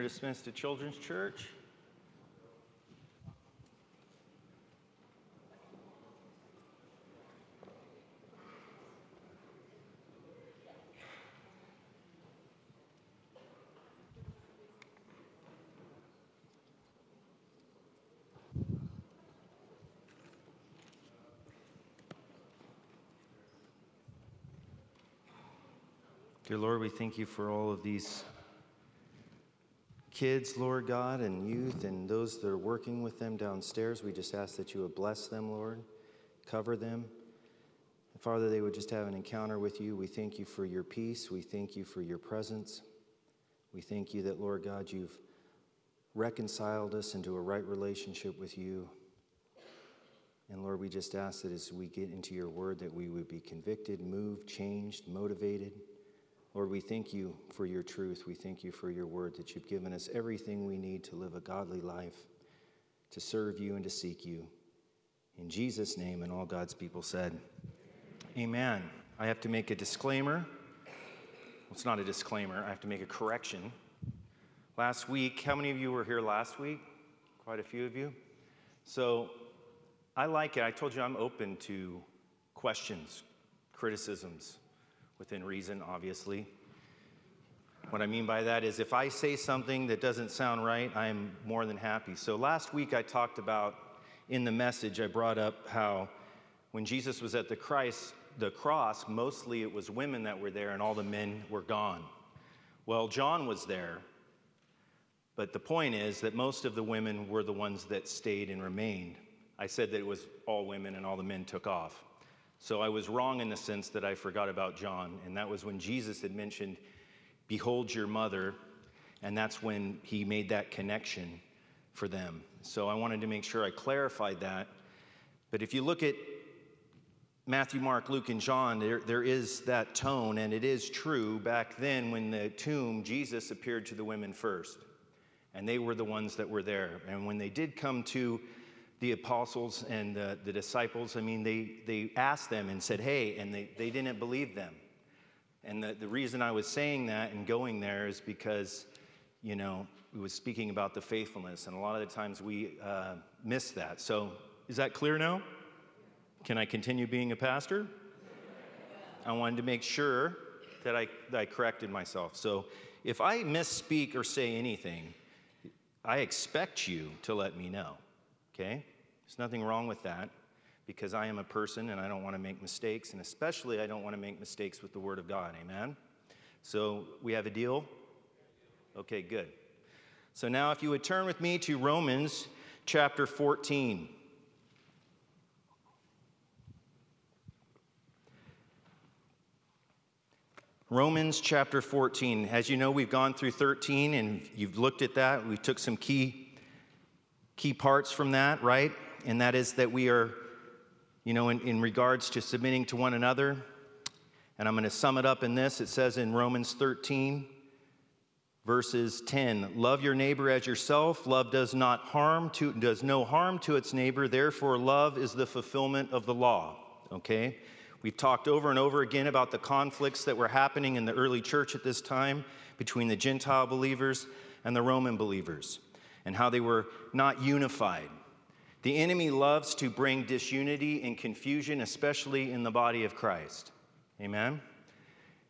are dismissed to Children's Church. Dear Lord, we thank you for all of these kids, Lord God, and youth, and those that are working with them downstairs. We just ask that you would bless them, Lord, cover them. Father, they would just have an encounter with you. We thank you for your peace. We thank you for your presence. We thank you that, Lord God, you've reconciled us into a right relationship with you. And Lord, we just ask that as we get into your word, that we would be convicted, moved, changed, motivated. Lord, we thank you for your truth. We thank you for your word that you've given us everything we need to live a godly life, to serve you and to seek you. In Jesus' name, and all God's people said, Amen. I have to make a disclaimer. Well, it's not a disclaimer, I have to make a correction. Last week, how many of you were here last week? Quite a few of you. So I like it. I told you I'm open to questions, criticisms within reason, obviously. What I mean by that is if I say something that doesn't sound right, I'm more than happy. So last week I talked about in the message, I brought up how when Jesus was at the Christ, the cross, mostly it was women that were there and all the men were gone. Well, John was there, but the point is that most of the women were the ones that stayed and remained. I said that it was all women and all the men took off. So I was wrong in the sense that I forgot about John, and that was when Jesus had mentioned, Behold your mother, and that's when he made that connection for them. So I wanted to make sure I clarified that. But if you look at Matthew, Mark, Luke, and John, there, there is that tone, and it is true. Back then, when the tomb, Jesus appeared to the women first, and they were the ones that were there. And when they did come to the apostles and the, the disciples, I mean, they, they asked them and said, hey, and they, they didn't believe them. And the, the reason I was saying that and going there is because, you know, we was speaking about the faithfulness, and a lot of the times we uh, miss that. So, is that clear now? Can I continue being a pastor? I wanted to make sure that I, that I corrected myself. So, if I misspeak or say anything, I expect you to let me know, okay? There's nothing wrong with that because I am a person and I don't want to make mistakes, and especially I don't want to make mistakes with the Word of God. Amen? So we have a deal? Okay, good. So now, if you would turn with me to Romans chapter 14. Romans chapter 14. As you know, we've gone through 13 and you've looked at that. We took some key, key parts from that, right? and that is that we are, you know, in, in regards to submitting to one another. And I'm going to sum it up in this. It says in Romans 13, verses 10 love your neighbor as yourself love does not harm to does no harm to its neighbor therefore love is the fulfillment of the law okay we've talked over and over again about the conflicts that were happening in the early church at this time between the gentile believers and the roman believers and how they were not unified the enemy loves to bring disunity and confusion, especially in the body of Christ. Amen?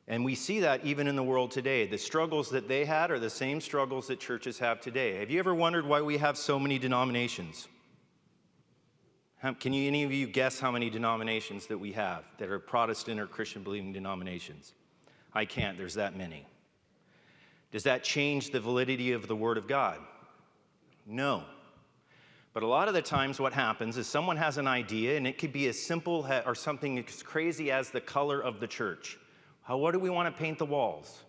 And we see that even in the world today. The struggles that they had are the same struggles that churches have today. Have you ever wondered why we have so many denominations? Can you, any of you guess how many denominations that we have that are Protestant or Christian believing denominations? I can't, there's that many. Does that change the validity of the Word of God? No. But a lot of the times, what happens is someone has an idea, and it could be as simple or something as crazy as the color of the church. How, what do we want to paint the walls?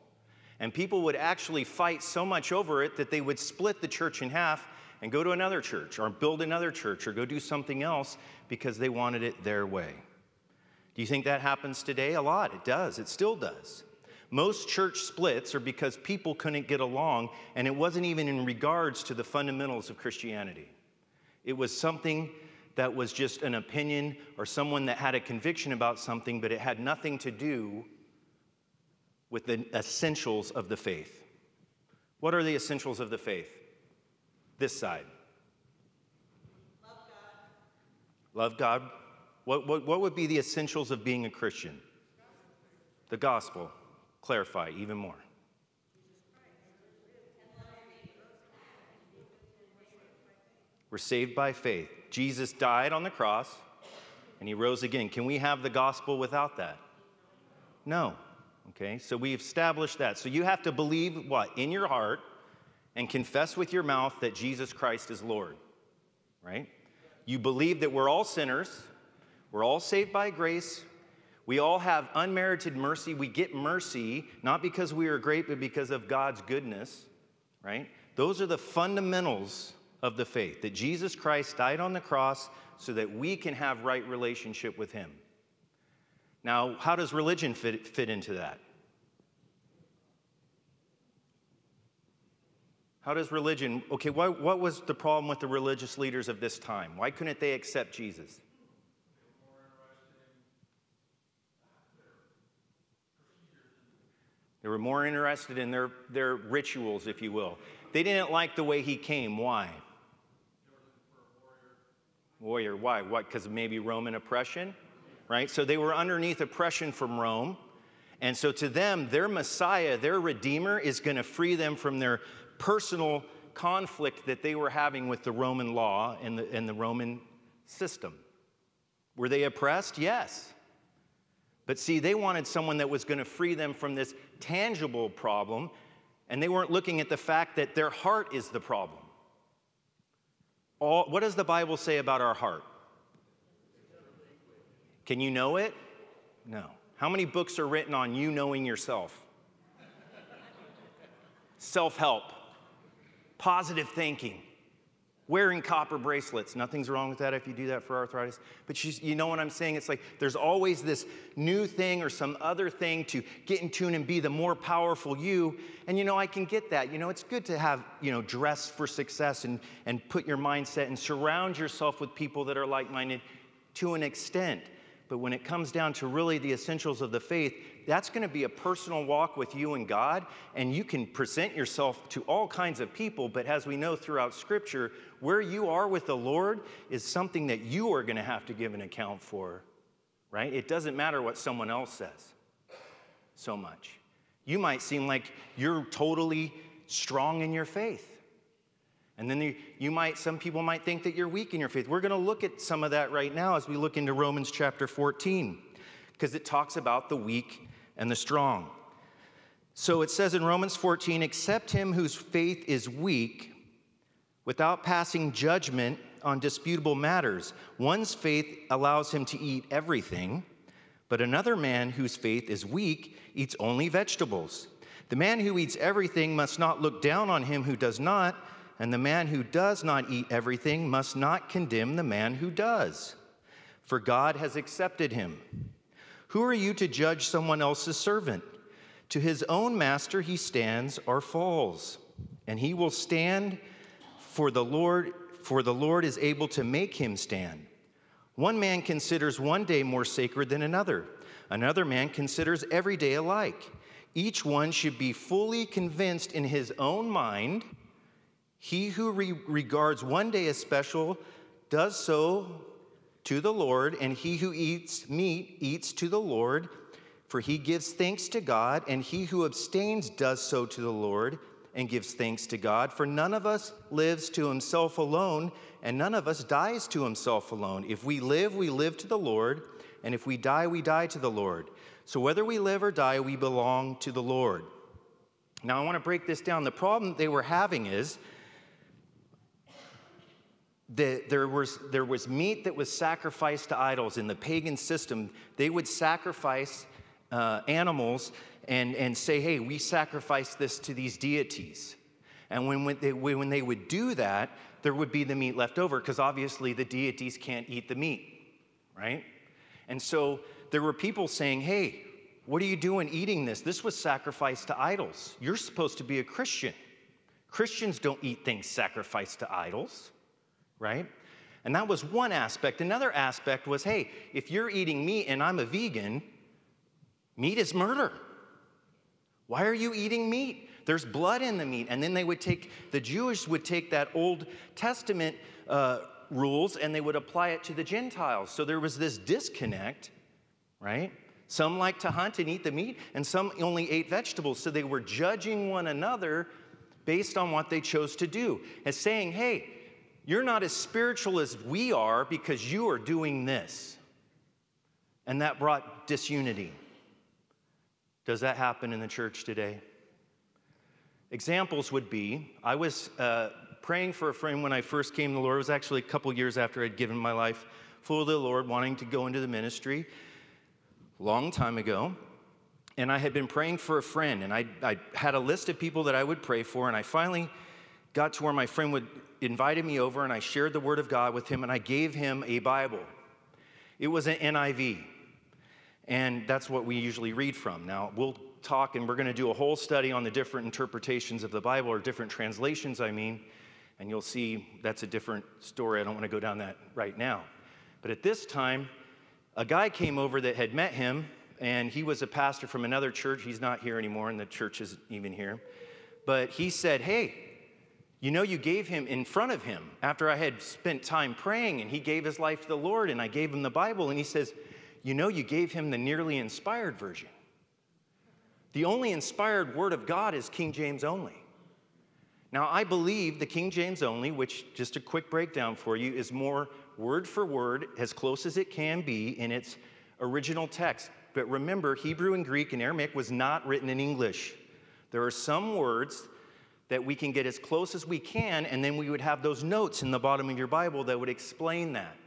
And people would actually fight so much over it that they would split the church in half and go to another church, or build another church, or go do something else because they wanted it their way. Do you think that happens today? A lot. It does. It still does. Most church splits are because people couldn't get along, and it wasn't even in regards to the fundamentals of Christianity. It was something that was just an opinion or someone that had a conviction about something, but it had nothing to do with the essentials of the faith. What are the essentials of the faith? This side. Love God. Love God. What, what, what would be the essentials of being a Christian? The gospel. Clarify even more. We're saved by faith. Jesus died on the cross and he rose again. Can we have the gospel without that? No. Okay, so we've established that. So you have to believe what? In your heart and confess with your mouth that Jesus Christ is Lord, right? You believe that we're all sinners, we're all saved by grace, we all have unmerited mercy. We get mercy not because we are great, but because of God's goodness, right? Those are the fundamentals of the faith that Jesus Christ died on the cross so that we can have right relationship with him. Now, how does religion fit, fit into that? How does religion, okay, what, what was the problem with the religious leaders of this time? Why couldn't they accept Jesus? They were more interested in their, their rituals, if you will. They didn't like the way he came. Why? Warrior. Why? What? Because maybe Roman oppression? Right? So they were underneath oppression from Rome. And so to them, their Messiah, their Redeemer, is going to free them from their personal conflict that they were having with the Roman law and the, and the Roman system. Were they oppressed? Yes. But see, they wanted someone that was going to free them from this tangible problem, and they weren't looking at the fact that their heart is the problem. All, what does the Bible say about our heart? Can you know it? No. How many books are written on you knowing yourself? Self help, positive thinking wearing copper bracelets. Nothing's wrong with that if you do that for arthritis. But you, you, know what I'm saying? It's like there's always this new thing or some other thing to get in tune and be the more powerful you. And you know, I can get that. You know, it's good to have, you know, dress for success and, and put your mindset and surround yourself with people that are like minded to an extent. But when it comes down to really the essentials of the faith, that's going to be a personal walk with you and God. And you can present yourself to all kinds of people. But as we know throughout Scripture, where you are with the Lord is something that you are going to have to give an account for, right? It doesn't matter what someone else says so much. You might seem like you're totally strong in your faith. And then you, you, might, some people might think that you're weak in your faith. We're going to look at some of that right now as we look into Romans chapter 14, because it talks about the weak and the strong. So it says in Romans 14, accept him whose faith is weak without passing judgment on disputable matters. One's faith allows him to eat everything, but another man whose faith is weak eats only vegetables. The man who eats everything must not look down on him who does not and the man who does not eat everything must not condemn the man who does, for God has accepted him. Who are you to judge someone else's servant? To his own master he stands or falls, and he will stand for the Lord, for the Lord is able to make him stand. One man considers one day more sacred than another. Another man considers every day alike. Each one should be fully convinced in his own mind he who re- regards one day as special does so to the Lord, and he who eats meat eats to the Lord, for he gives thanks to God, and he who abstains does so to the Lord and gives thanks to God. For none of us lives to himself alone, and none of us dies to himself alone. If we live, we live to the Lord, and if we die, we die to the Lord. So whether we live or die, we belong to the Lord. Now, I want to break this down. The problem they were having is the, there, was, there was meat that was sacrificed to idols in the pagan system. They would sacrifice uh, animals and, and say, hey, we sacrifice this to these deities. And when, when, they, when they would do that, there would be the meat left over because obviously the deities can't eat the meat, right? And so there were people saying, hey, what are you doing eating this? This was sacrificed to idols. You're supposed to be a Christian. Christians don't eat things sacrificed to idols right? And that was one aspect. Another aspect was hey, if you're eating meat and I'm a vegan, meat is murder. Why are you eating meat? There's blood in the meat. And then they would take, the Jewish would take that Old Testament uh, rules and they would apply it to the Gentiles. So there was this disconnect, right? Some liked to hunt and eat the meat, and some only ate vegetables. So they were judging one another based on what they chose to do, as saying, hey, you're not as spiritual as we are because you are doing this. And that brought disunity. Does that happen in the church today? Examples would be I was uh, praying for a friend when I first came to the Lord. It was actually a couple years after I'd given my life full to the Lord, wanting to go into the ministry, long time ago. And I had been praying for a friend, and I, I had a list of people that I would pray for, and I finally got to where my friend would invited me over, and I shared the Word of God with him, and I gave him a Bible. It was an NIV, and that's what we usually read from. Now, we'll talk, and we're going to do a whole study on the different interpretations of the Bible, or different translations, I mean, and you'll see that's a different story. I don't want to go down that right now. But at this time, a guy came over that had met him, and he was a pastor from another church. He's not here anymore, and the church isn't even here. But he said, Hey, you know, you gave him in front of him after I had spent time praying, and he gave his life to the Lord, and I gave him the Bible, and he says, You know, you gave him the nearly inspired version. The only inspired word of God is King James only. Now, I believe the King James only, which, just a quick breakdown for you, is more word for word, as close as it can be in its original text. But remember, Hebrew and Greek and Aramaic was not written in English. There are some words that we can get as close as we can, and then we would have those notes in the bottom of your Bible that would explain that.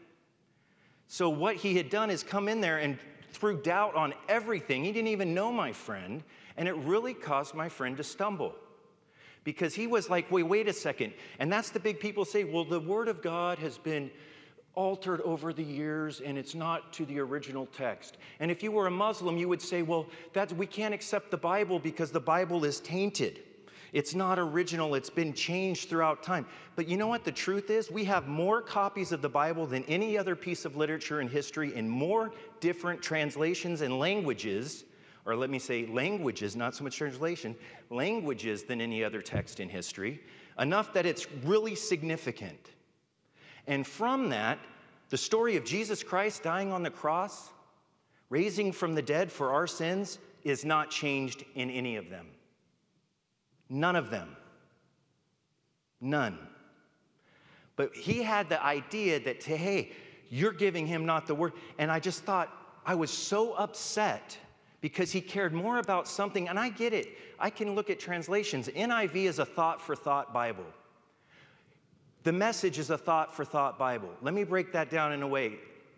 So, what he had done is come in there and threw doubt on everything. He didn't even know my friend, and it really caused my friend to stumble because he was like, wait, wait a second. And that's the big people say, well, the Word of God has been altered over the years and it's not to the original text. And if you were a Muslim, you would say, well, that, we can't accept the Bible because the Bible is tainted. It's not original, it's been changed throughout time. But you know what the truth is? We have more copies of the Bible than any other piece of literature in history in more different translations and languages, or let me say languages, not so much translation, languages than any other text in history, enough that it's really significant. And from that, the story of Jesus Christ dying on the cross, raising from the dead for our sins, is not changed in any of them. None of them. None. But he had the idea that, hey, you're giving him not the word. And I just thought, I was so upset because he cared more about something. And I get it. I can look at translations. NIV is a thought for thought Bible. The message is a thought for thought Bible. Let me break that down in a way.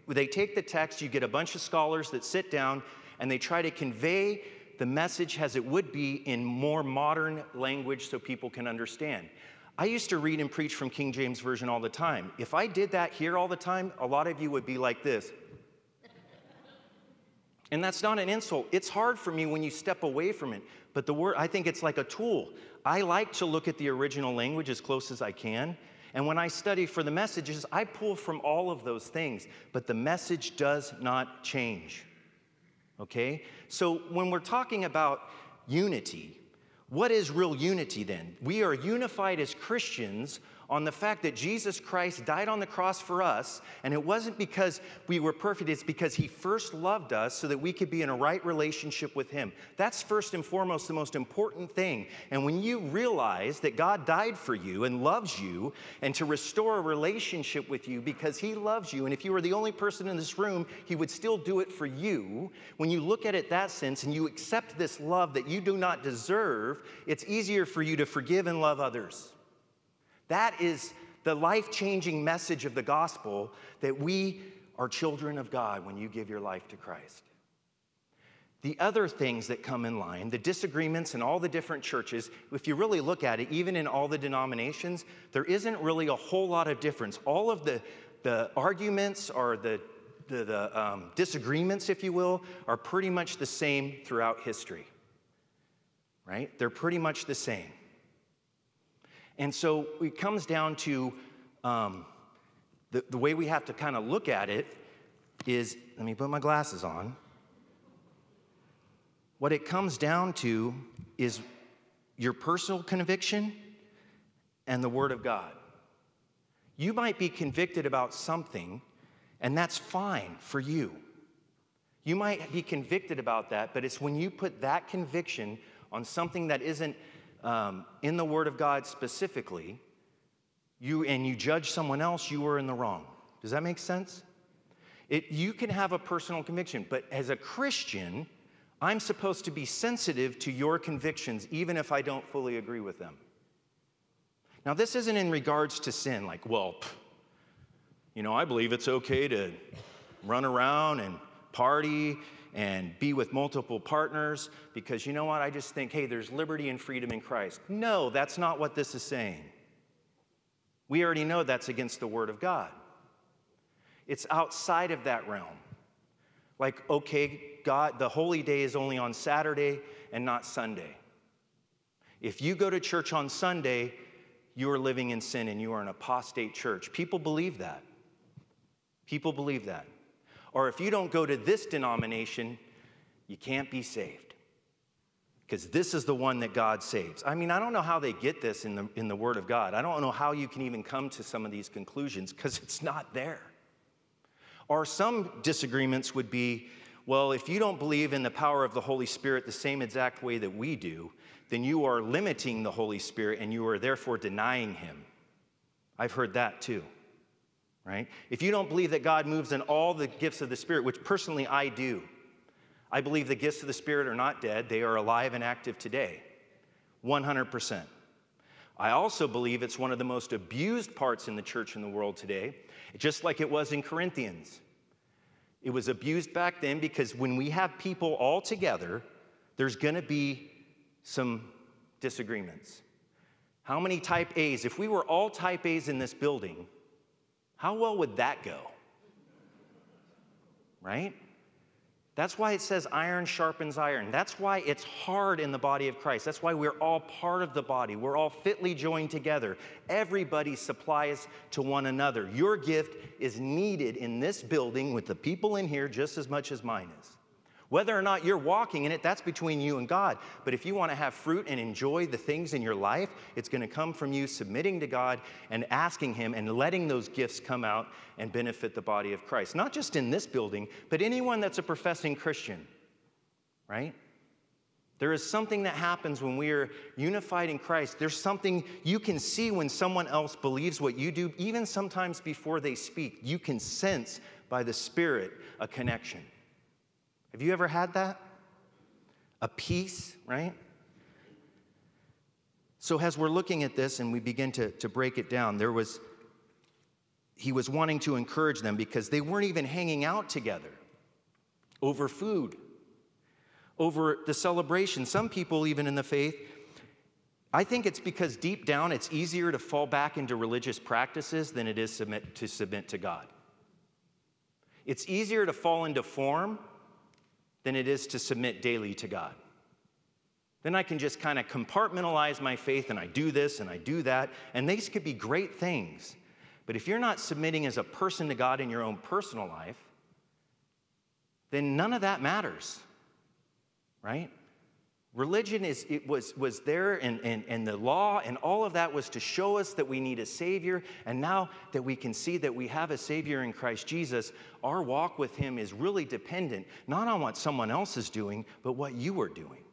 They take the text, you get a bunch of scholars that sit down and they try to convey the message as it would be in more modern language so people can understand. I used to read and preach from King James Version all the time. If I did that here all the time, a lot of you would be like this. And that's not an insult. It's hard for me when you step away from it. But the word, I think it's like a tool. I like to look at the original language as close as I can and when I study for the messages, I pull from all of those things, but the message does not change. Okay? So when we're talking about unity, what is real unity then? We are unified as Christians on the fact that Jesus Christ died on the cross for us, and it wasn't because we were perfect, it's because He first loved us so that we could be in a right relationship with Him. That's first and foremost the most important thing. And when you realize that God died for you and loves you, and to restore a relationship with you because He loves you, and if you were the only person in this room, He would still do it for you. When you look at it that sense and you accept this love that you do not deserve, it's easier for you to forgive and love others. That is the life changing message of the gospel that we are children of God when you give your life to Christ. The other things that come in line, the disagreements in all the different churches, if you really look at it, even in all the denominations, there isn't really a whole lot of difference. All of the, the arguments or the, the, the um, disagreements, if you will, are pretty much the same throughout history, right? They're pretty much the same. And so it comes down to um, the, the way we have to kind of look at it is let me put my glasses on. What it comes down to is your personal conviction and the Word of God. You might be convicted about something, and that's fine for you. You might be convicted about that, but it's when you put that conviction on something that isn't um, in the Word of God specifically, you and you judge someone else, you are in the wrong. Does that make sense? It, you can have a personal conviction, but as a Christian, I'm supposed to be sensitive to your convictions, even if I don't fully agree with them. Now, this isn't in regards to sin, like, well, you know, I believe it's okay to run around and party and be with multiple partners because you know what? I just think, hey, there's liberty and freedom in Christ. No, that's not what this is saying. We already know that's against the Word of God. It's outside of that realm. Like, okay, God, the holy day is only on Saturday and not Sunday. If you go to church on Sunday, you are living in sin and you are an apostate church. People believe that. People believe that. Or if you don't go to this denomination, you can't be saved. Because this is the one that God saves. I mean, I don't know how they get this in the, in the Word of God. I don't know how you can even come to some of these conclusions because it's not there. Or some disagreements would be well, if you don't believe in the power of the Holy Spirit the same exact way that we do, then you are limiting the Holy Spirit and you are therefore denying Him. I've heard that too, right? If you don't believe that God moves in all the gifts of the Spirit, which personally I do, I believe the gifts of the Spirit are not dead, they are alive and active today, 100%. I also believe it's one of the most abused parts in the church in the world today, just like it was in Corinthians. It was abused back then because when we have people all together, there's going to be some disagreements. How many type A's? If we were all type A's in this building, how well would that go? Right? That's why it says iron sharpens iron. That's why it's hard in the body of Christ. That's why we're all part of the body. We're all fitly joined together. Everybody supplies to one another. Your gift is needed in this building with the people in here just as much as mine is. Whether or not you're walking in it, that's between you and God. But if you want to have fruit and enjoy the things in your life, it's going to come from you submitting to God and asking Him and letting those gifts come out and benefit the body of Christ. Not just in this building, but anyone that's a professing Christian, right? There is something that happens when we are unified in Christ. There's something you can see when someone else believes what you do, even sometimes before they speak. You can sense by the Spirit a connection. Have you ever had that? A peace, right? So, as we're looking at this and we begin to, to break it down, there was, he was wanting to encourage them because they weren't even hanging out together over food, over the celebration. Some people, even in the faith, I think it's because deep down it's easier to fall back into religious practices than it is submit, to submit to God. It's easier to fall into form than it is to submit daily to God. Then I can just kind of compartmentalize my faith and I do this and I do that, and these could be great things. But if you're not submitting as a person to God in your own personal life, then none of that matters, right? Religion is, it was, was there, and, and, and the law and all of that was to show us that we need a Savior. And now that we can see that we have a Savior in Christ Jesus, our walk with Him is really dependent not on what someone else is doing, but what you are doing.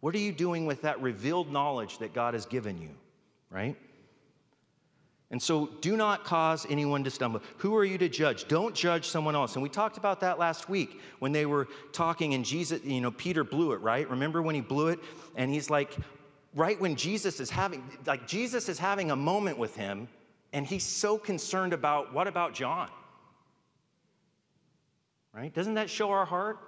What are you doing with that revealed knowledge that God has given you, right? And so do not cause anyone to stumble. Who are you to judge? Don't judge someone else. And we talked about that last week when they were talking and Jesus, you know, Peter blew it, right? Remember when he blew it? And he's like, right when Jesus is having, like, Jesus is having a moment with him, and he's so concerned about what about John? Right? Doesn't that show our heart?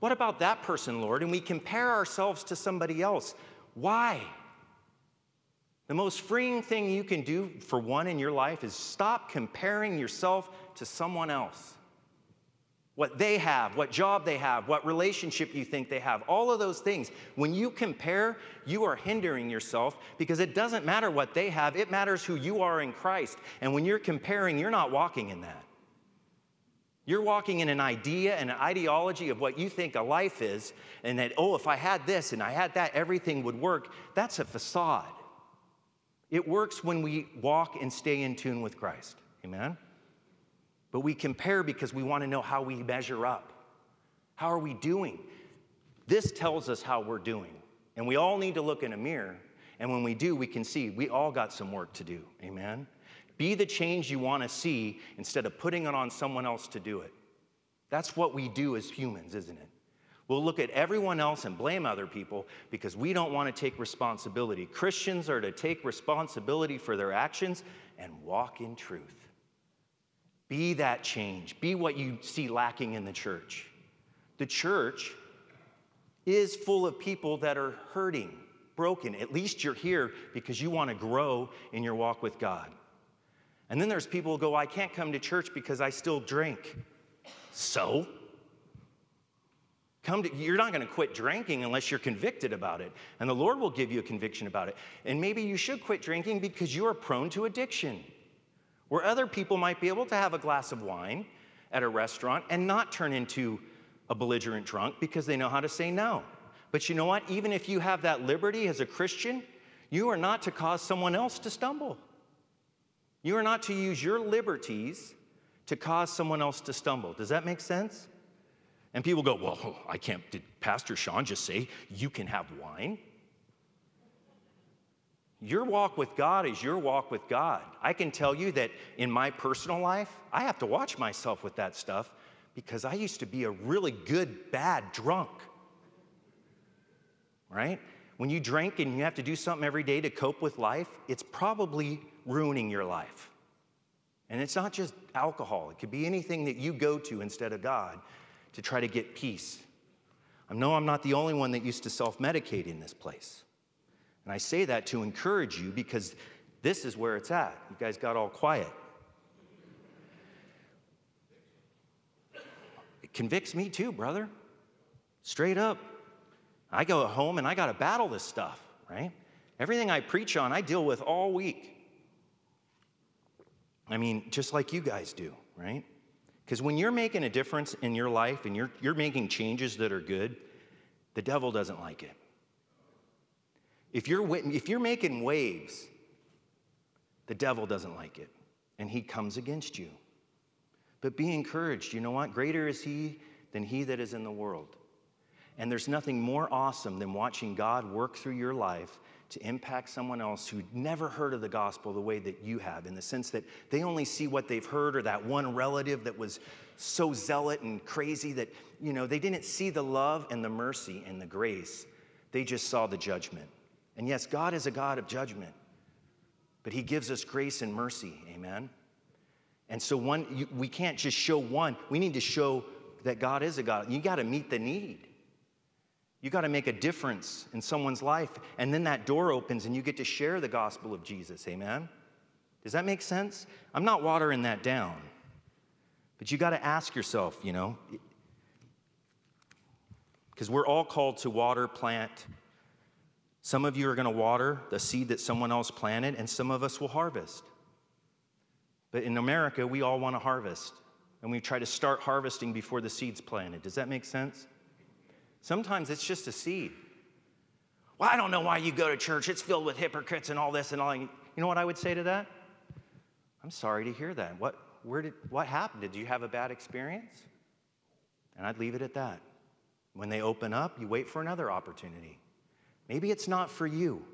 What about that person, Lord? And we compare ourselves to somebody else. Why? The most freeing thing you can do for one in your life is stop comparing yourself to someone else. What they have, what job they have, what relationship you think they have, all of those things. When you compare, you are hindering yourself because it doesn't matter what they have, it matters who you are in Christ. And when you're comparing, you're not walking in that. You're walking in an idea and an ideology of what you think a life is, and that, oh, if I had this and I had that, everything would work. That's a facade. It works when we walk and stay in tune with Christ. Amen? But we compare because we want to know how we measure up. How are we doing? This tells us how we're doing. And we all need to look in a mirror. And when we do, we can see we all got some work to do. Amen? Be the change you want to see instead of putting it on someone else to do it. That's what we do as humans, isn't it? We'll look at everyone else and blame other people because we don't want to take responsibility. Christians are to take responsibility for their actions and walk in truth. Be that change. Be what you see lacking in the church. The church is full of people that are hurting, broken. At least you're here because you want to grow in your walk with God. And then there's people who go, I can't come to church because I still drink. So? Come to, you're not going to quit drinking unless you're convicted about it. And the Lord will give you a conviction about it. And maybe you should quit drinking because you are prone to addiction. Where other people might be able to have a glass of wine at a restaurant and not turn into a belligerent drunk because they know how to say no. But you know what? Even if you have that liberty as a Christian, you are not to cause someone else to stumble. You are not to use your liberties to cause someone else to stumble. Does that make sense? And people go, Well, I can't. Did Pastor Sean just say you can have wine? Your walk with God is your walk with God. I can tell you that in my personal life, I have to watch myself with that stuff because I used to be a really good, bad drunk. Right? When you drink and you have to do something every day to cope with life, it's probably ruining your life. And it's not just alcohol, it could be anything that you go to instead of God to try to get peace. I know I'm not the only one that used to self medicate in this place. And I say that to encourage you because this is where it's at. You guys got all quiet. It convicts me too, brother. Straight up. I go home and I got to battle this stuff, right? Everything I preach on, I deal with all week. I mean, just like you guys do, right? Because when you're making a difference in your life and you're, you're making changes that are good, the devil doesn't like it. If you're, if you're making waves, the devil doesn't like it, and he comes against you. But be encouraged. You know what? Greater is he than he that is in the world. And there's nothing more awesome than watching God work through your life to impact someone else who never heard of the gospel the way that you have, in the sense that they only see what they've heard or that one relative that was so zealot and crazy that, you know, they didn't see the love and the mercy and the grace. They just saw the judgment. And yes, God is a God of judgment, but He gives us grace and mercy. Amen. And so, one, you, we can't just show one, we need to show that God is a God. You got to meet the need. You got to make a difference in someone's life. And then that door opens and you get to share the gospel of Jesus. Amen? Does that make sense? I'm not watering that down. But you got to ask yourself, you know, because we're all called to water, plant. Some of you are going to water the seed that someone else planted, and some of us will harvest. But in America, we all want to harvest, and we try to start harvesting before the seed's planted. Does that make sense? Sometimes it's just a seed. Well, I don't know why you go to church. It's filled with hypocrites and all this and all. You know what I would say to that? I'm sorry to hear that. What, where did, what happened? Did you have a bad experience? And I'd leave it at that. When they open up, you wait for another opportunity. Maybe it's not for you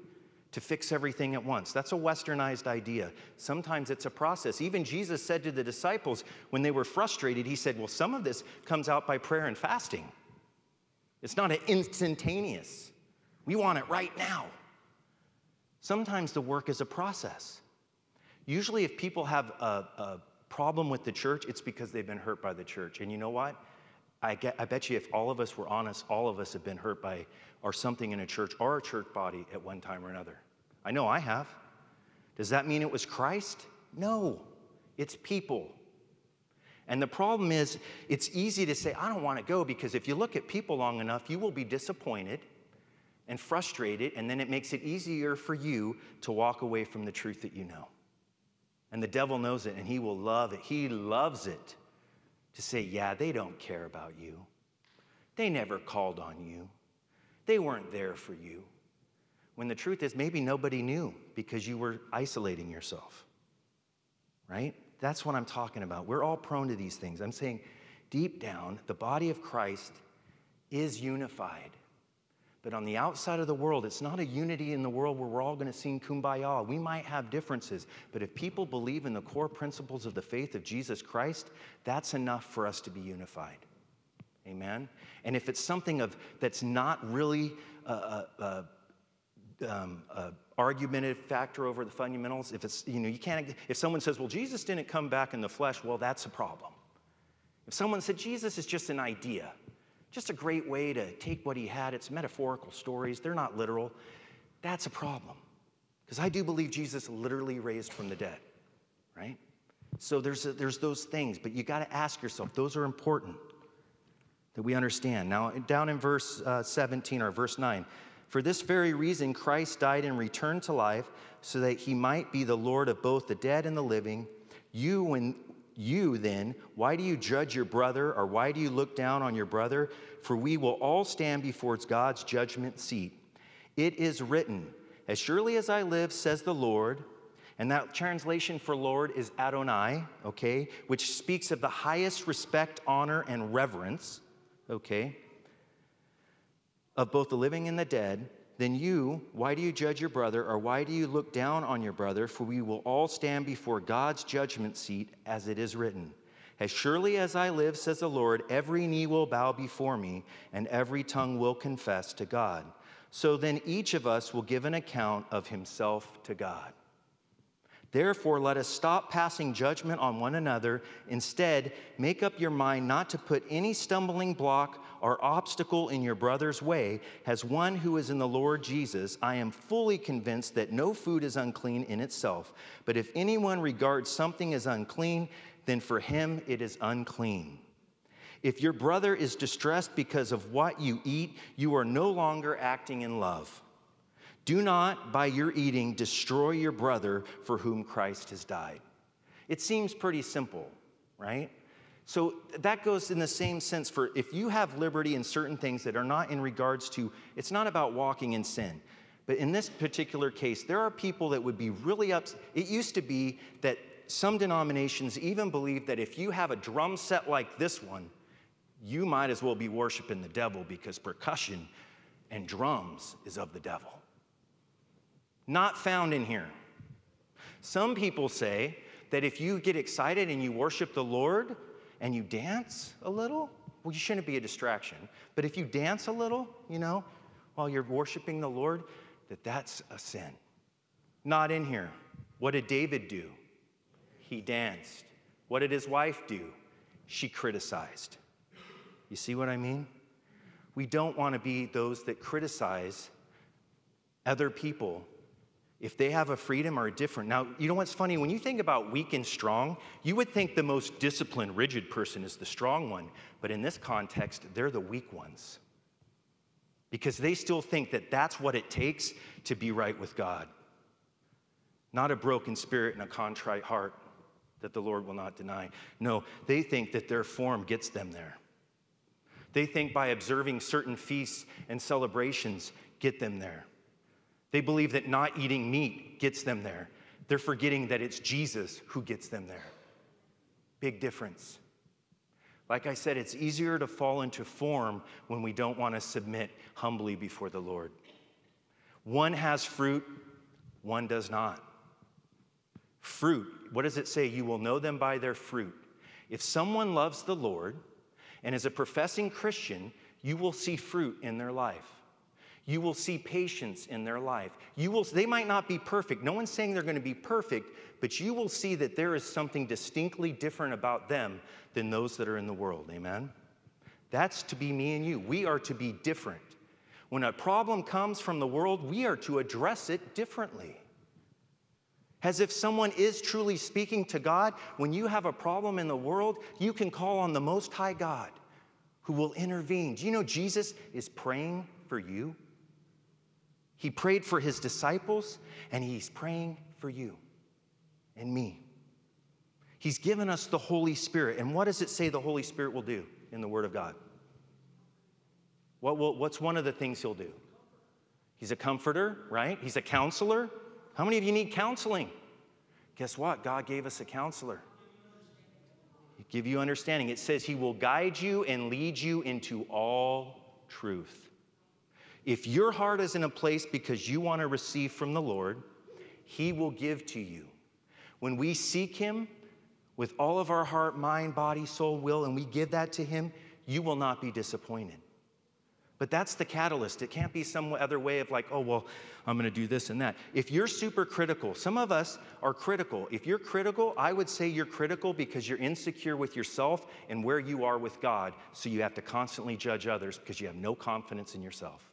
to fix everything at once. That's a westernized idea. Sometimes it's a process. Even Jesus said to the disciples when they were frustrated, He said, Well, some of this comes out by prayer and fasting. It's not an instantaneous. We want it right now. Sometimes the work is a process. Usually, if people have a, a problem with the church, it's because they've been hurt by the church. And you know what? I, get, I bet you if all of us were honest, all of us have been hurt by or something in a church or a church body at one time or another. I know I have. Does that mean it was Christ? No, it's people. And the problem is, it's easy to say, I don't want to go because if you look at people long enough, you will be disappointed and frustrated, and then it makes it easier for you to walk away from the truth that you know. And the devil knows it, and he will love it. He loves it to say, yeah, they don't care about you. They never called on you. They weren't there for you. When the truth is, maybe nobody knew because you were isolating yourself. Right? That's what I'm talking about. We're all prone to these things. I'm saying deep down, the body of Christ is unified. But on the outside of the world, it's not a unity in the world where we're all going to sing kumbaya. We might have differences, but if people believe in the core principles of the faith of Jesus Christ, that's enough for us to be unified. Amen? And if it's something of, that's not really a, a, a, um, argumentative factor over the fundamentals, if it's, you know, you can't, if someone says, well, Jesus didn't come back in the flesh, well, that's a problem. If someone said Jesus is just an idea, just a great way to take what he had, it's metaphorical stories, they're not literal, that's a problem. Because I do believe Jesus literally raised from the dead, right? So there's, a, there's those things, but you got to ask yourself, those are important that we understand. Now, down in verse uh, 17 or verse 9, for this very reason, Christ died and returned to life so that he might be the Lord of both the dead and the living. You, when you then, why do you judge your brother, or why do you look down on your brother? For we will all stand before God's judgment seat. It is written, As surely as I live, says the Lord, and that translation for Lord is Adonai, okay, which speaks of the highest respect, honor, and reverence okay, of both the living and the dead, then you, why do you judge your brother, or why do you look down on your brother? For we will all stand before God's judgment seat, as it is written. As surely as I live, says the Lord, every knee will bow before me, and every tongue will confess to God. So then each of us will give an account of himself to God. Therefore, let us stop passing judgment on one another. Instead, make up your mind not to put any stumbling block or obstacle in your brother's way. As one who is in the Lord Jesus, I am fully convinced that no food is unclean in itself. But if anyone regards something as unclean, then for him it is unclean. If your brother is distressed because of what you eat, you are no longer acting in love. Do not, by your eating, destroy your brother for whom Christ has died. It seems pretty simple, right? So that goes in the same sense for if you have liberty in certain things that are not in regards to, it's not about walking in sin. But in this particular case, there are people that would be really upset. It used to be that some denominations even believe that if you have a drum set like this one, you might as well be worshiping the devil because percussion and drums is of the devil not found in here. Some people say that if you get excited and you worship the Lord and you dance a little, well, you shouldn't be a distraction. But if you dance a little, you know, while you're worshiping the Lord, that that's a sin. Not in here. What did David do? He danced. What did his wife do? She criticized. You see what I mean? We don't want to be those that criticize other people if they have a freedom or a different. Now, you know what's funny? When you think about weak and strong, you would think the most disciplined, rigid person is the strong one. But in this context, they're the weak ones. Because they still think that that's what it takes to be right with God. Not a broken spirit and a contrite heart that the Lord will not deny. No, they think that their form gets them there. They think by observing certain feasts and celebrations get them there. They believe that not eating meat gets them there. They're forgetting that it's Jesus who gets them there. Big difference. Like I said, it's easier to fall into form when we don't want to submit humbly before the Lord. One has fruit, one does not. Fruit, what does it say? You will know them by their fruit. If someone loves the Lord and is a professing Christian, you will see fruit in their life. You will see patience in their life. You will, they might not be perfect. No one's saying they're going to be perfect, but you will see that there is something distinctly different about them than those that are in the world. Amen? That's to be me and you. We are to be different. When a problem comes from the world, we are to address it differently. As if someone is truly speaking to God, when you have a problem in the world, you can call on the Most High God who will intervene. Do you know Jesus is praying for you? He prayed for his disciples, and he's praying for you and me. He's given us the Holy Spirit. And what does it say the Holy Spirit will do in the Word of God? What will, what's one of the things He'll do? He's a comforter, right? He's a counselor. How many of you need counseling? Guess what? God gave us a counselor. He give you understanding. It says He will guide you and lead you into all truth. If your heart is in a place because you want to receive from the Lord, He will give to you. When we seek Him with all of our heart, mind, body, soul, will, and we give that to Him, you will not be disappointed. But that's the catalyst. It can't be some other way of like, oh, well, I'm going to do this and that. If you're super critical, some of us are critical. If you're critical, I would say you're critical because you're insecure with yourself and where you are with God. So you have to constantly judge others because you have no confidence in yourself.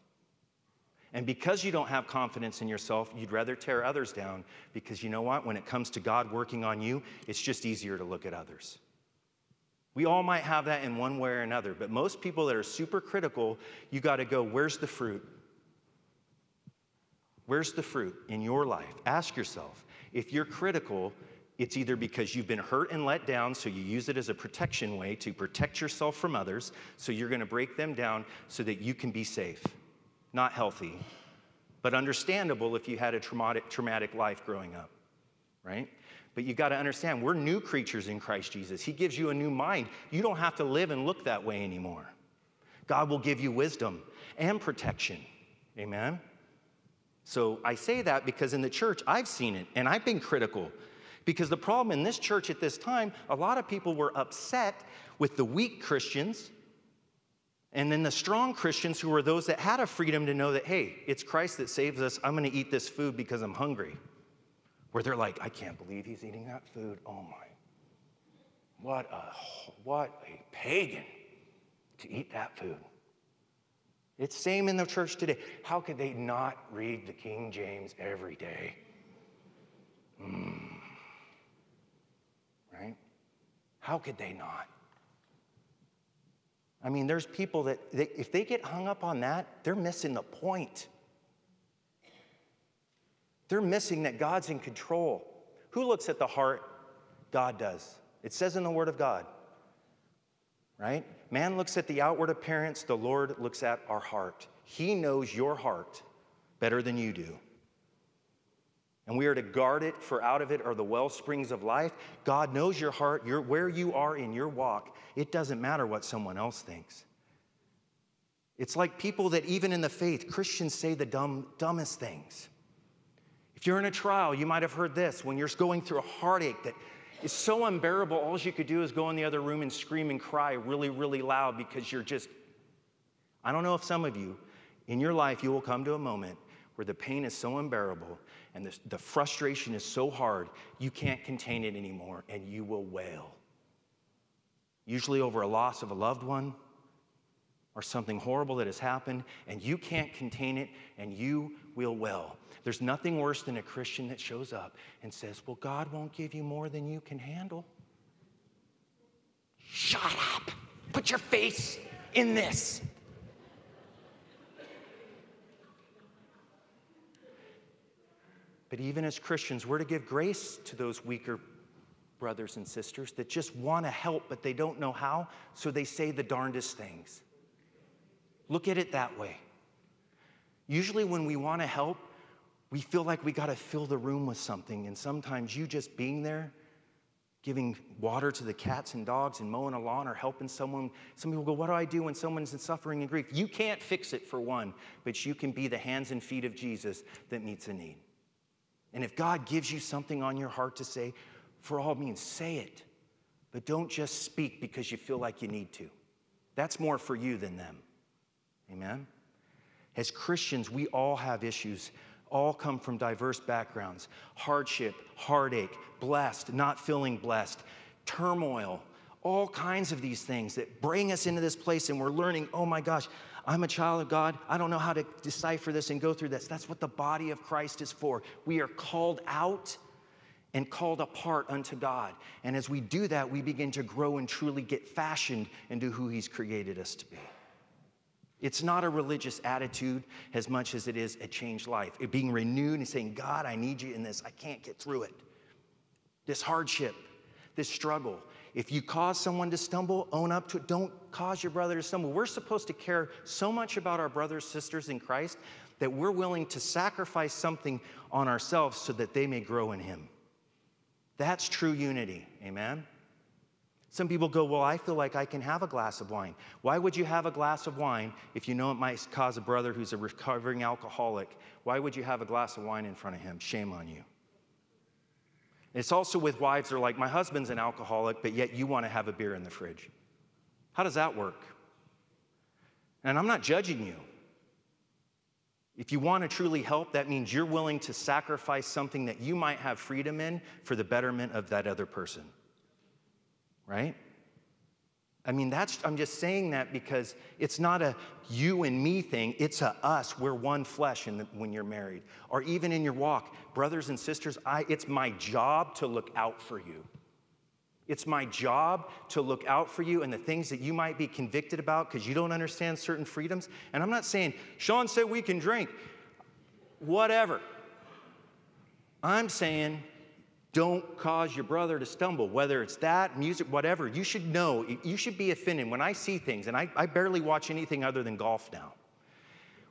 And because you don't have confidence in yourself, you'd rather tear others down because you know what? When it comes to God working on you, it's just easier to look at others. We all might have that in one way or another, but most people that are super critical, you got to go, where's the fruit? Where's the fruit in your life? Ask yourself. If you're critical, it's either because you've been hurt and let down, so you use it as a protection way to protect yourself from others, so you're going to break them down so that you can be safe. Not healthy, but understandable if you had a traumatic, traumatic life growing up, right? But you got to understand, we're new creatures in Christ Jesus. He gives you a new mind. You don't have to live and look that way anymore. God will give you wisdom and protection. Amen? So I say that because in the church, I've seen it and I've been critical. Because the problem in this church at this time, a lot of people were upset with the weak Christians and then the strong Christians who were those that had a freedom to know that, hey, it's Christ that saves us. I'm going to eat this food because I'm hungry where they're like, I can't believe he's eating that food. Oh my. What a, what a pagan to eat that food. It's same in the church today. How could they not read the King James every day? Mm. Right? How could they not? I mean, there's people that, if they get hung up on that, they're missing the point. They're missing that God's in control. Who looks at the heart? God does. It says in the Word of God, right? Man looks at the outward appearance, the Lord looks at our heart. He knows your heart better than you do. And we are to guard it, for out of it are the well springs of life. God knows your heart, your, where you are in your walk. It doesn't matter what someone else thinks. It's like people that, even in the faith, Christians say the dumb, dumbest things. If you're in a trial, you might have heard this when you're going through a heartache that is so unbearable, all you could do is go in the other room and scream and cry really, really loud because you're just. I don't know if some of you, in your life, you will come to a moment where the pain is so unbearable and the, the frustration is so hard, you can't contain it anymore and you will wail. Usually over a loss of a loved one or something horrible that has happened, and you can't contain it and you will wail. There's nothing worse than a Christian that shows up and says, Well, God won't give you more than you can handle. Shut up. Put your face in this. But even as Christians, we're to give grace to those weaker brothers and sisters that just want to help, but they don't know how, so they say the darndest things. Look at it that way. Usually, when we want to help, we feel like we got to fill the room with something. And sometimes you just being there, giving water to the cats and dogs and mowing a lawn or helping someone. Some people go, What do I do when someone's in suffering and grief? You can't fix it for one, but you can be the hands and feet of Jesus that meets a need. And if God gives you something on your heart to say, for all means, say it. But don't just speak because you feel like you need to. That's more for you than them. Amen? As Christians, we all have issues all come from diverse backgrounds hardship, heartache, blessed, not feeling blessed, turmoil, all kinds of these things that bring us into this place and we're learning, oh my gosh, I'm a child of God. I don't know how to decipher this and go through this. That's what the body of Christ is for. We are called out and called apart unto God. And as we do that, we begin to grow and truly get fashioned into who He's created us to be. It's not a religious attitude as much as it is a changed life. It being renewed and saying, God, I need you in this. I can't get through it. This hardship, this struggle. If you cause someone to stumble, own up to it. Don't cause your brother to stumble. We're supposed to care so much about our brothers, sisters in Christ that we're willing to sacrifice something on ourselves so that they may grow in Him. That's true unity. Amen? Some people go, Well, I feel like I can have a glass of wine. Why would you have a glass of wine if you know it might cause a brother who's a recovering alcoholic? Why would you have a glass of wine in front of him? Shame on you. It's also with wives that are like, My husband's an alcoholic, but yet you want to have a beer in the fridge. How does that work? And I'm not judging you. If you want to truly help, that means you're willing to sacrifice something that you might have freedom in for the betterment of that other person. Right? I mean, that's, I'm just saying that because it's not a you and me thing, it's a us. We're one flesh the, when you're married. Or even in your walk, brothers and sisters, I, it's my job to look out for you. It's my job to look out for you and the things that you might be convicted about because you don't understand certain freedoms. And I'm not saying, Sean said we can drink, whatever. I'm saying, don't cause your brother to stumble, whether it's that, music, whatever. You should know, you should be offended. When I see things, and I, I barely watch anything other than golf now.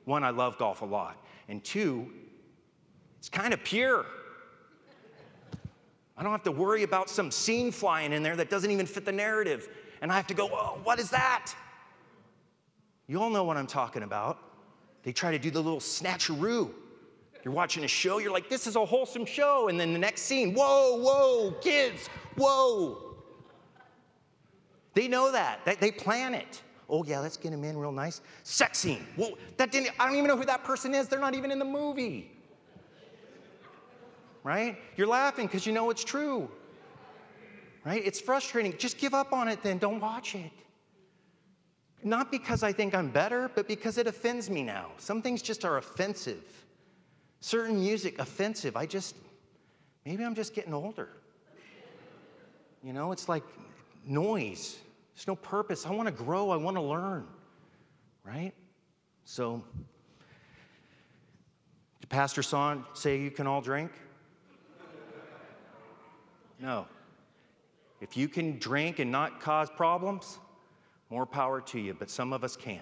One, I love golf a lot. And two, it's kind of pure. I don't have to worry about some scene flying in there that doesn't even fit the narrative. And I have to go, oh, what is that? You all know what I'm talking about. They try to do the little snatcheroo. You're watching a show, you're like, this is a wholesome show. And then the next scene, whoa, whoa, kids, whoa. They know that. They plan it. Oh, yeah, let's get him in real nice. Sex scene. Whoa, that didn't, I don't even know who that person is. They're not even in the movie right? You're laughing because you know it's true, right? It's frustrating. Just give up on it then. Don't watch it. Not because I think I'm better, but because it offends me now. Some things just are offensive. Certain music, offensive. I just, maybe I'm just getting older. You know, it's like noise. There's no purpose. I want to grow. I want to learn, right? So, did Pastor Son say you can all drink? No. If you can drink and not cause problems, more power to you, but some of us can't.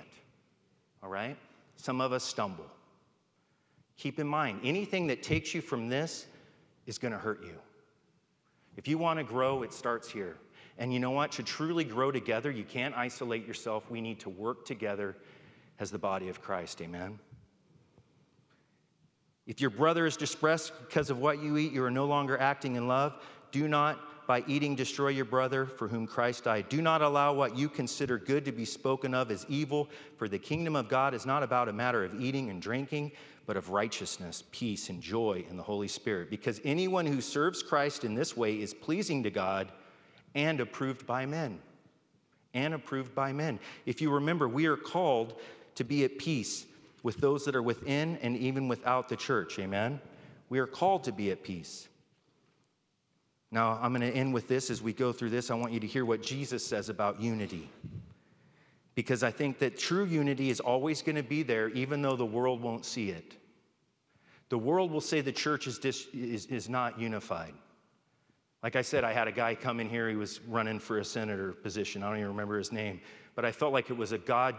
All right? Some of us stumble. Keep in mind, anything that takes you from this is going to hurt you. If you want to grow, it starts here. And you know what? To truly grow together, you can't isolate yourself. We need to work together as the body of Christ. Amen. If your brother is distressed because of what you eat, you are no longer acting in love. Do not by eating destroy your brother for whom Christ died. Do not allow what you consider good to be spoken of as evil, for the kingdom of God is not about a matter of eating and drinking, but of righteousness, peace, and joy in the Holy Spirit. Because anyone who serves Christ in this way is pleasing to God and approved by men. And approved by men. If you remember, we are called to be at peace with those that are within and even without the church. Amen? We are called to be at peace. Now, I'm going to end with this as we go through this. I want you to hear what Jesus says about unity. Because I think that true unity is always going to be there, even though the world won't see it. The world will say the church is, dis- is, is not unified. Like I said, I had a guy come in here, he was running for a senator position. I don't even remember his name. But I felt like it was a God,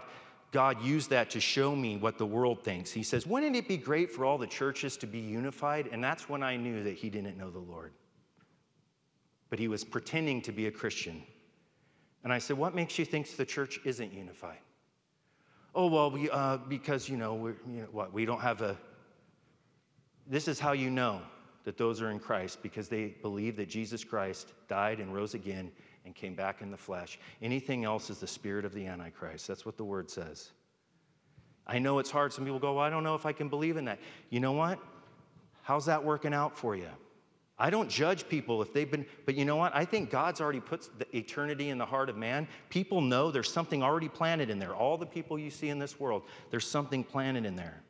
God used that to show me what the world thinks. He says, Wouldn't it be great for all the churches to be unified? And that's when I knew that he didn't know the Lord but he was pretending to be a Christian. And I said, What makes you think the church isn't unified? Oh, well, we, uh, because, you know, you know, what, we don't have a. This is how you know that those are in Christ because they believe that Jesus Christ died and rose again and came back in the flesh. Anything else is the spirit of the Antichrist. That's what the word says. I know it's hard. Some people go, well, I don't know if I can believe in that. You know what? How's that working out for you? I don't judge people if they've been, but you know what? I think God's already put the eternity in the heart of man. People know there's something already planted in there. All the people you see in this world, there's something planted in there.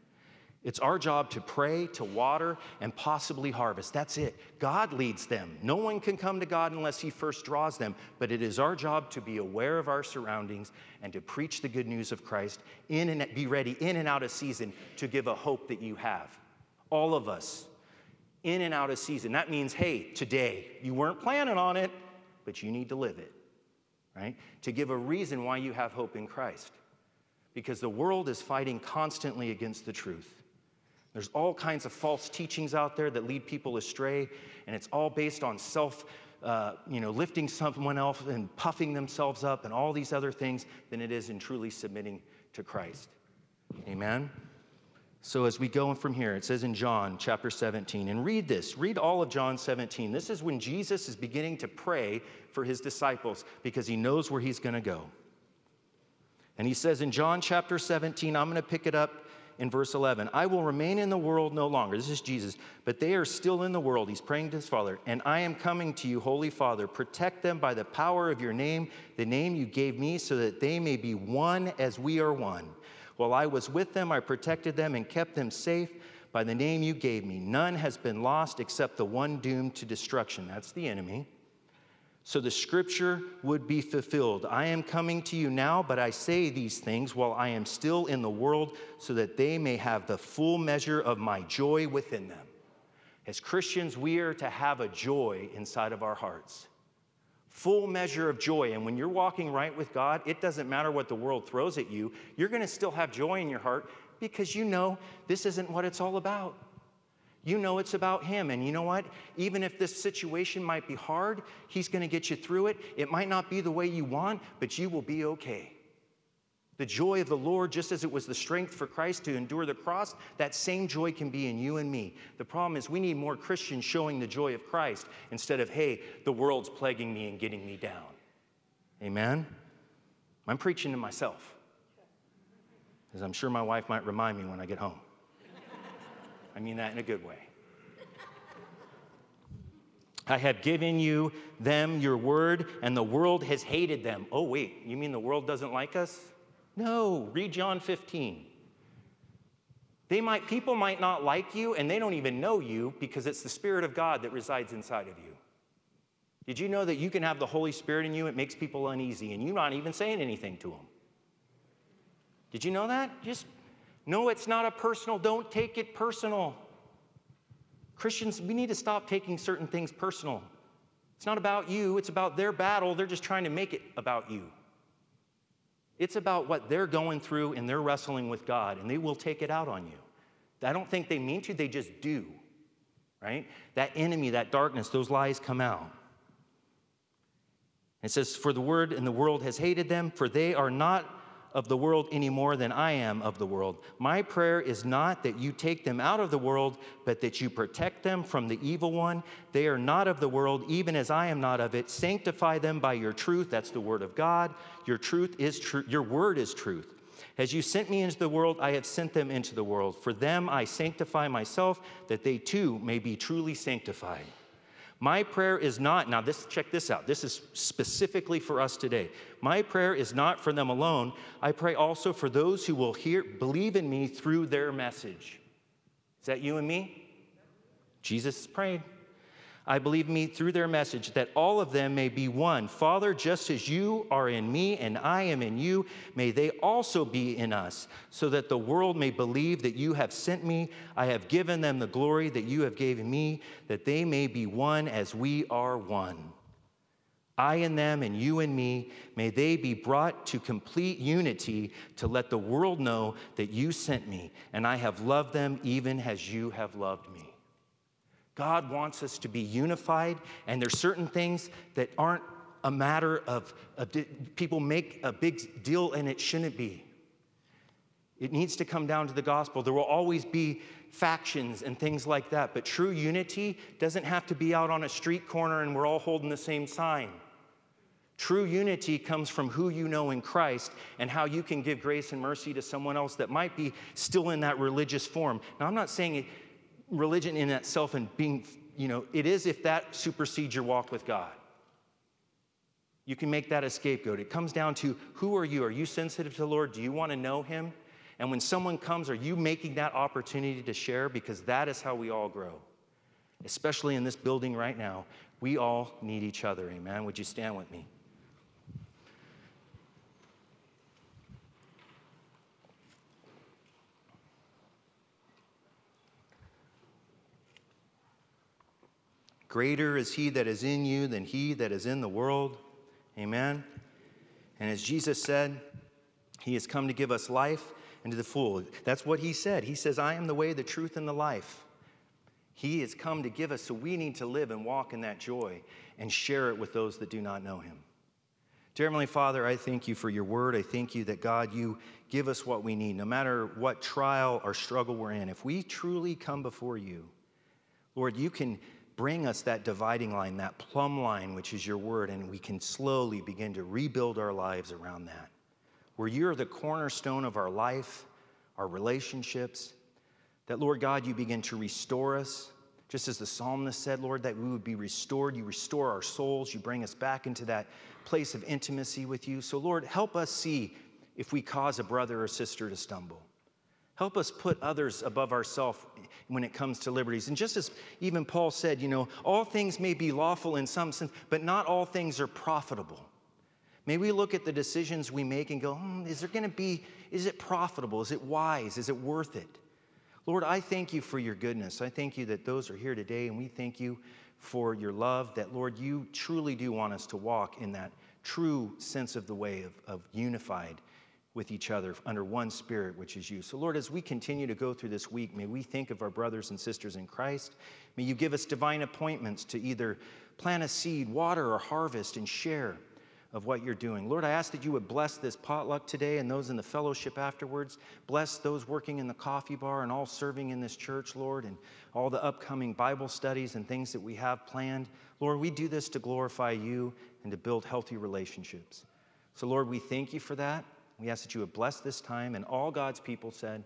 It's our job to pray, to water, and possibly harvest. That's it. God leads them. No one can come to God unless He first draws them. But it is our job to be aware of our surroundings and to preach the good news of Christ in and be ready in and out of season to give a hope that you have. All of us in and out of season. That means, hey, today, you weren't planning on it, but you need to live it, right? To give a reason why you have hope in Christ. Because the world is fighting constantly against the truth. There's all kinds of false teachings out there that lead people astray, and it's all based on self, uh, you know, lifting someone else and puffing themselves up and all these other things than it is in truly submitting to Christ. Amen? So as we go from here, it says in John chapter 17, and read this, read all of John 17. This is when Jesus is beginning to pray for his disciples because he knows where he's going to go. And he says in John chapter 17, I'm going to pick it up in verse 11 I will remain in the world no longer. This is Jesus, but they are still in the world. He's praying to his Father. And I am coming to you, Holy Father. Protect them by the power of your name, the name you gave me, so that they may be one as we are one. While I was with them, I protected them and kept them safe by the name you gave me. None has been lost except the one doomed to destruction. That's the enemy so the scripture would be fulfilled. I am coming to you now, but I say these things while I am still in the world, so that they may have the full measure of my joy within them. As Christians, we are to have a joy inside of our hearts. Full measure of joy. And when you're walking right with God, it doesn't matter what the world throws at you, you're going to still have joy in your heart because you know this isn't what it's all about. You know it's about Him. And you know what? Even if this situation might be hard, He's going to get you through it. It might not be the way you want, but you will be okay. The joy of the Lord, just as it was the strength for Christ to endure the cross, that same joy can be in you and me. The problem is we need more Christians showing the joy of Christ instead of, hey, the world's plaguing me and getting me down. Amen? I'm preaching to myself, as I'm sure my wife might remind me when I get home. I mean that in a good way. I have given you them your word, and the world has hated them. Oh, wait, you mean the world doesn't like us? No, read John 15. They might, people might not like you, and they don't even know you because it's the Spirit of God that resides inside of you. Did you know that you can have the Holy Spirit in you? It makes people uneasy, and you're not even saying anything to them. Did you know that? Just no, it's not a personal, don't take it personal. Christians, we need to stop taking certain things personal. It's not about you, it's about their battle. They're just trying to make it about you. It's about what they're going through and they're wrestling with God, and they will take it out on you. I don't think they mean to, they just do, right? That enemy, that darkness, those lies come out. It says, For the word and the world has hated them, for they are not of the world any more than I am of the world. My prayer is not that you take them out of the world, but that you protect them from the evil one. They are not of the world, even as I am not of it. Sanctify them by your truth. That's the word of God. Your truth is true. Your word is truth. As you sent me into the world, I have sent them into the world. For them I sanctify myself, that they too may be truly sanctified. My prayer is not, now this check this out. This is specifically for us today. My prayer is not for them alone. I pray also for those who will hear believe in me through their message. Is that you and me? Jesus prayed. I believe me through their message that all of them may be one. Father, just as you are in me and I am in you, may they also be in us, so that the world may believe that you have sent me. I have given them the glory that you have given me, that they may be one as we are one. I and them and you and me, may they be brought to complete unity to let the world know that you sent me and I have loved them even as you have loved me. God wants us to be unified, and there's certain things that aren't a matter of, of people make a big deal and it shouldn't be. It needs to come down to the gospel. There will always be factions and things like that, but true unity doesn't have to be out on a street corner and we're all holding the same sign. True unity comes from who you know in Christ and how you can give grace and mercy to someone else that might be still in that religious form. Now, I'm not saying religion in itself and being, you know, it is if that supersedes your walk with God. You can make that a scapegoat. It comes down to who are you? Are you sensitive to the Lord? Do you want to know Him? And when someone comes, are you making that opportunity to share? Because that is how we all grow. Especially in this building right now, we all need each other. Amen. Would you stand with me? Greater is he that is in you than he that is in the world. Amen. And as Jesus said, he has come to give us life and to the full. That's what he said. He says, I am the way, the truth, and the life. He has come to give us, so we need to live and walk in that joy and share it with those that do not know him. Dear Heavenly Father, I thank you for your word. I thank you that, God, you give us what we need, no matter what trial or struggle we're in. If we truly come before you, Lord, you can bring us that dividing line, that plumb line, which is your word, and we can slowly begin to rebuild our lives around that. Where you're the cornerstone of our life, our relationships, that, Lord God, you begin to restore us. Just as the psalmist said, Lord, that we would be restored. You restore our souls. You bring us back into that place of intimacy with you. So, Lord, help us see if we cause a brother or sister to stumble. Help us put others above ourselves when it comes to liberties. And just as even Paul said, you know, all things may be lawful in some sense, but not all things are profitable. May we look at the decisions we make and go, hmm, is there going to be, is it profitable? Is it wise? Is it worth it? Lord, I thank you for your goodness. I thank you that those are here today, and we thank you for your love, that, Lord, you truly do want us to walk in that true sense of the way of, of unified with each other under one spirit, which is you. So, Lord, as we continue to go through this week, may we think of our brothers and sisters in Christ. May you give us divine appointments to either plant a seed, water, or harvest and share of what you're doing. Lord, I ask that you would bless this potluck today and those in the fellowship afterwards. Bless those working in the coffee bar and all serving in this church, Lord, and all the upcoming Bible studies and things that we have planned. Lord, we do this to glorify you and to build healthy relationships. So, Lord, we thank you for that. We ask that you would bless this time, and all God's people said,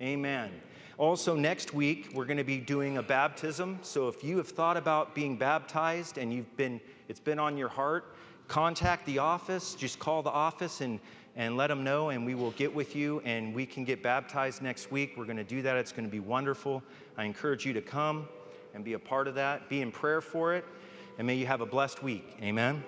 Amen. Also, next week, we're going to be doing a baptism. So, if you have thought about being baptized and you've been, it's been on your heart, contact the office. Just call the office and, and let them know, and we will get with you and we can get baptized next week. We're going to do that. It's going to be wonderful. I encourage you to come and be a part of that. Be in prayer for it, and may you have a blessed week. Amen.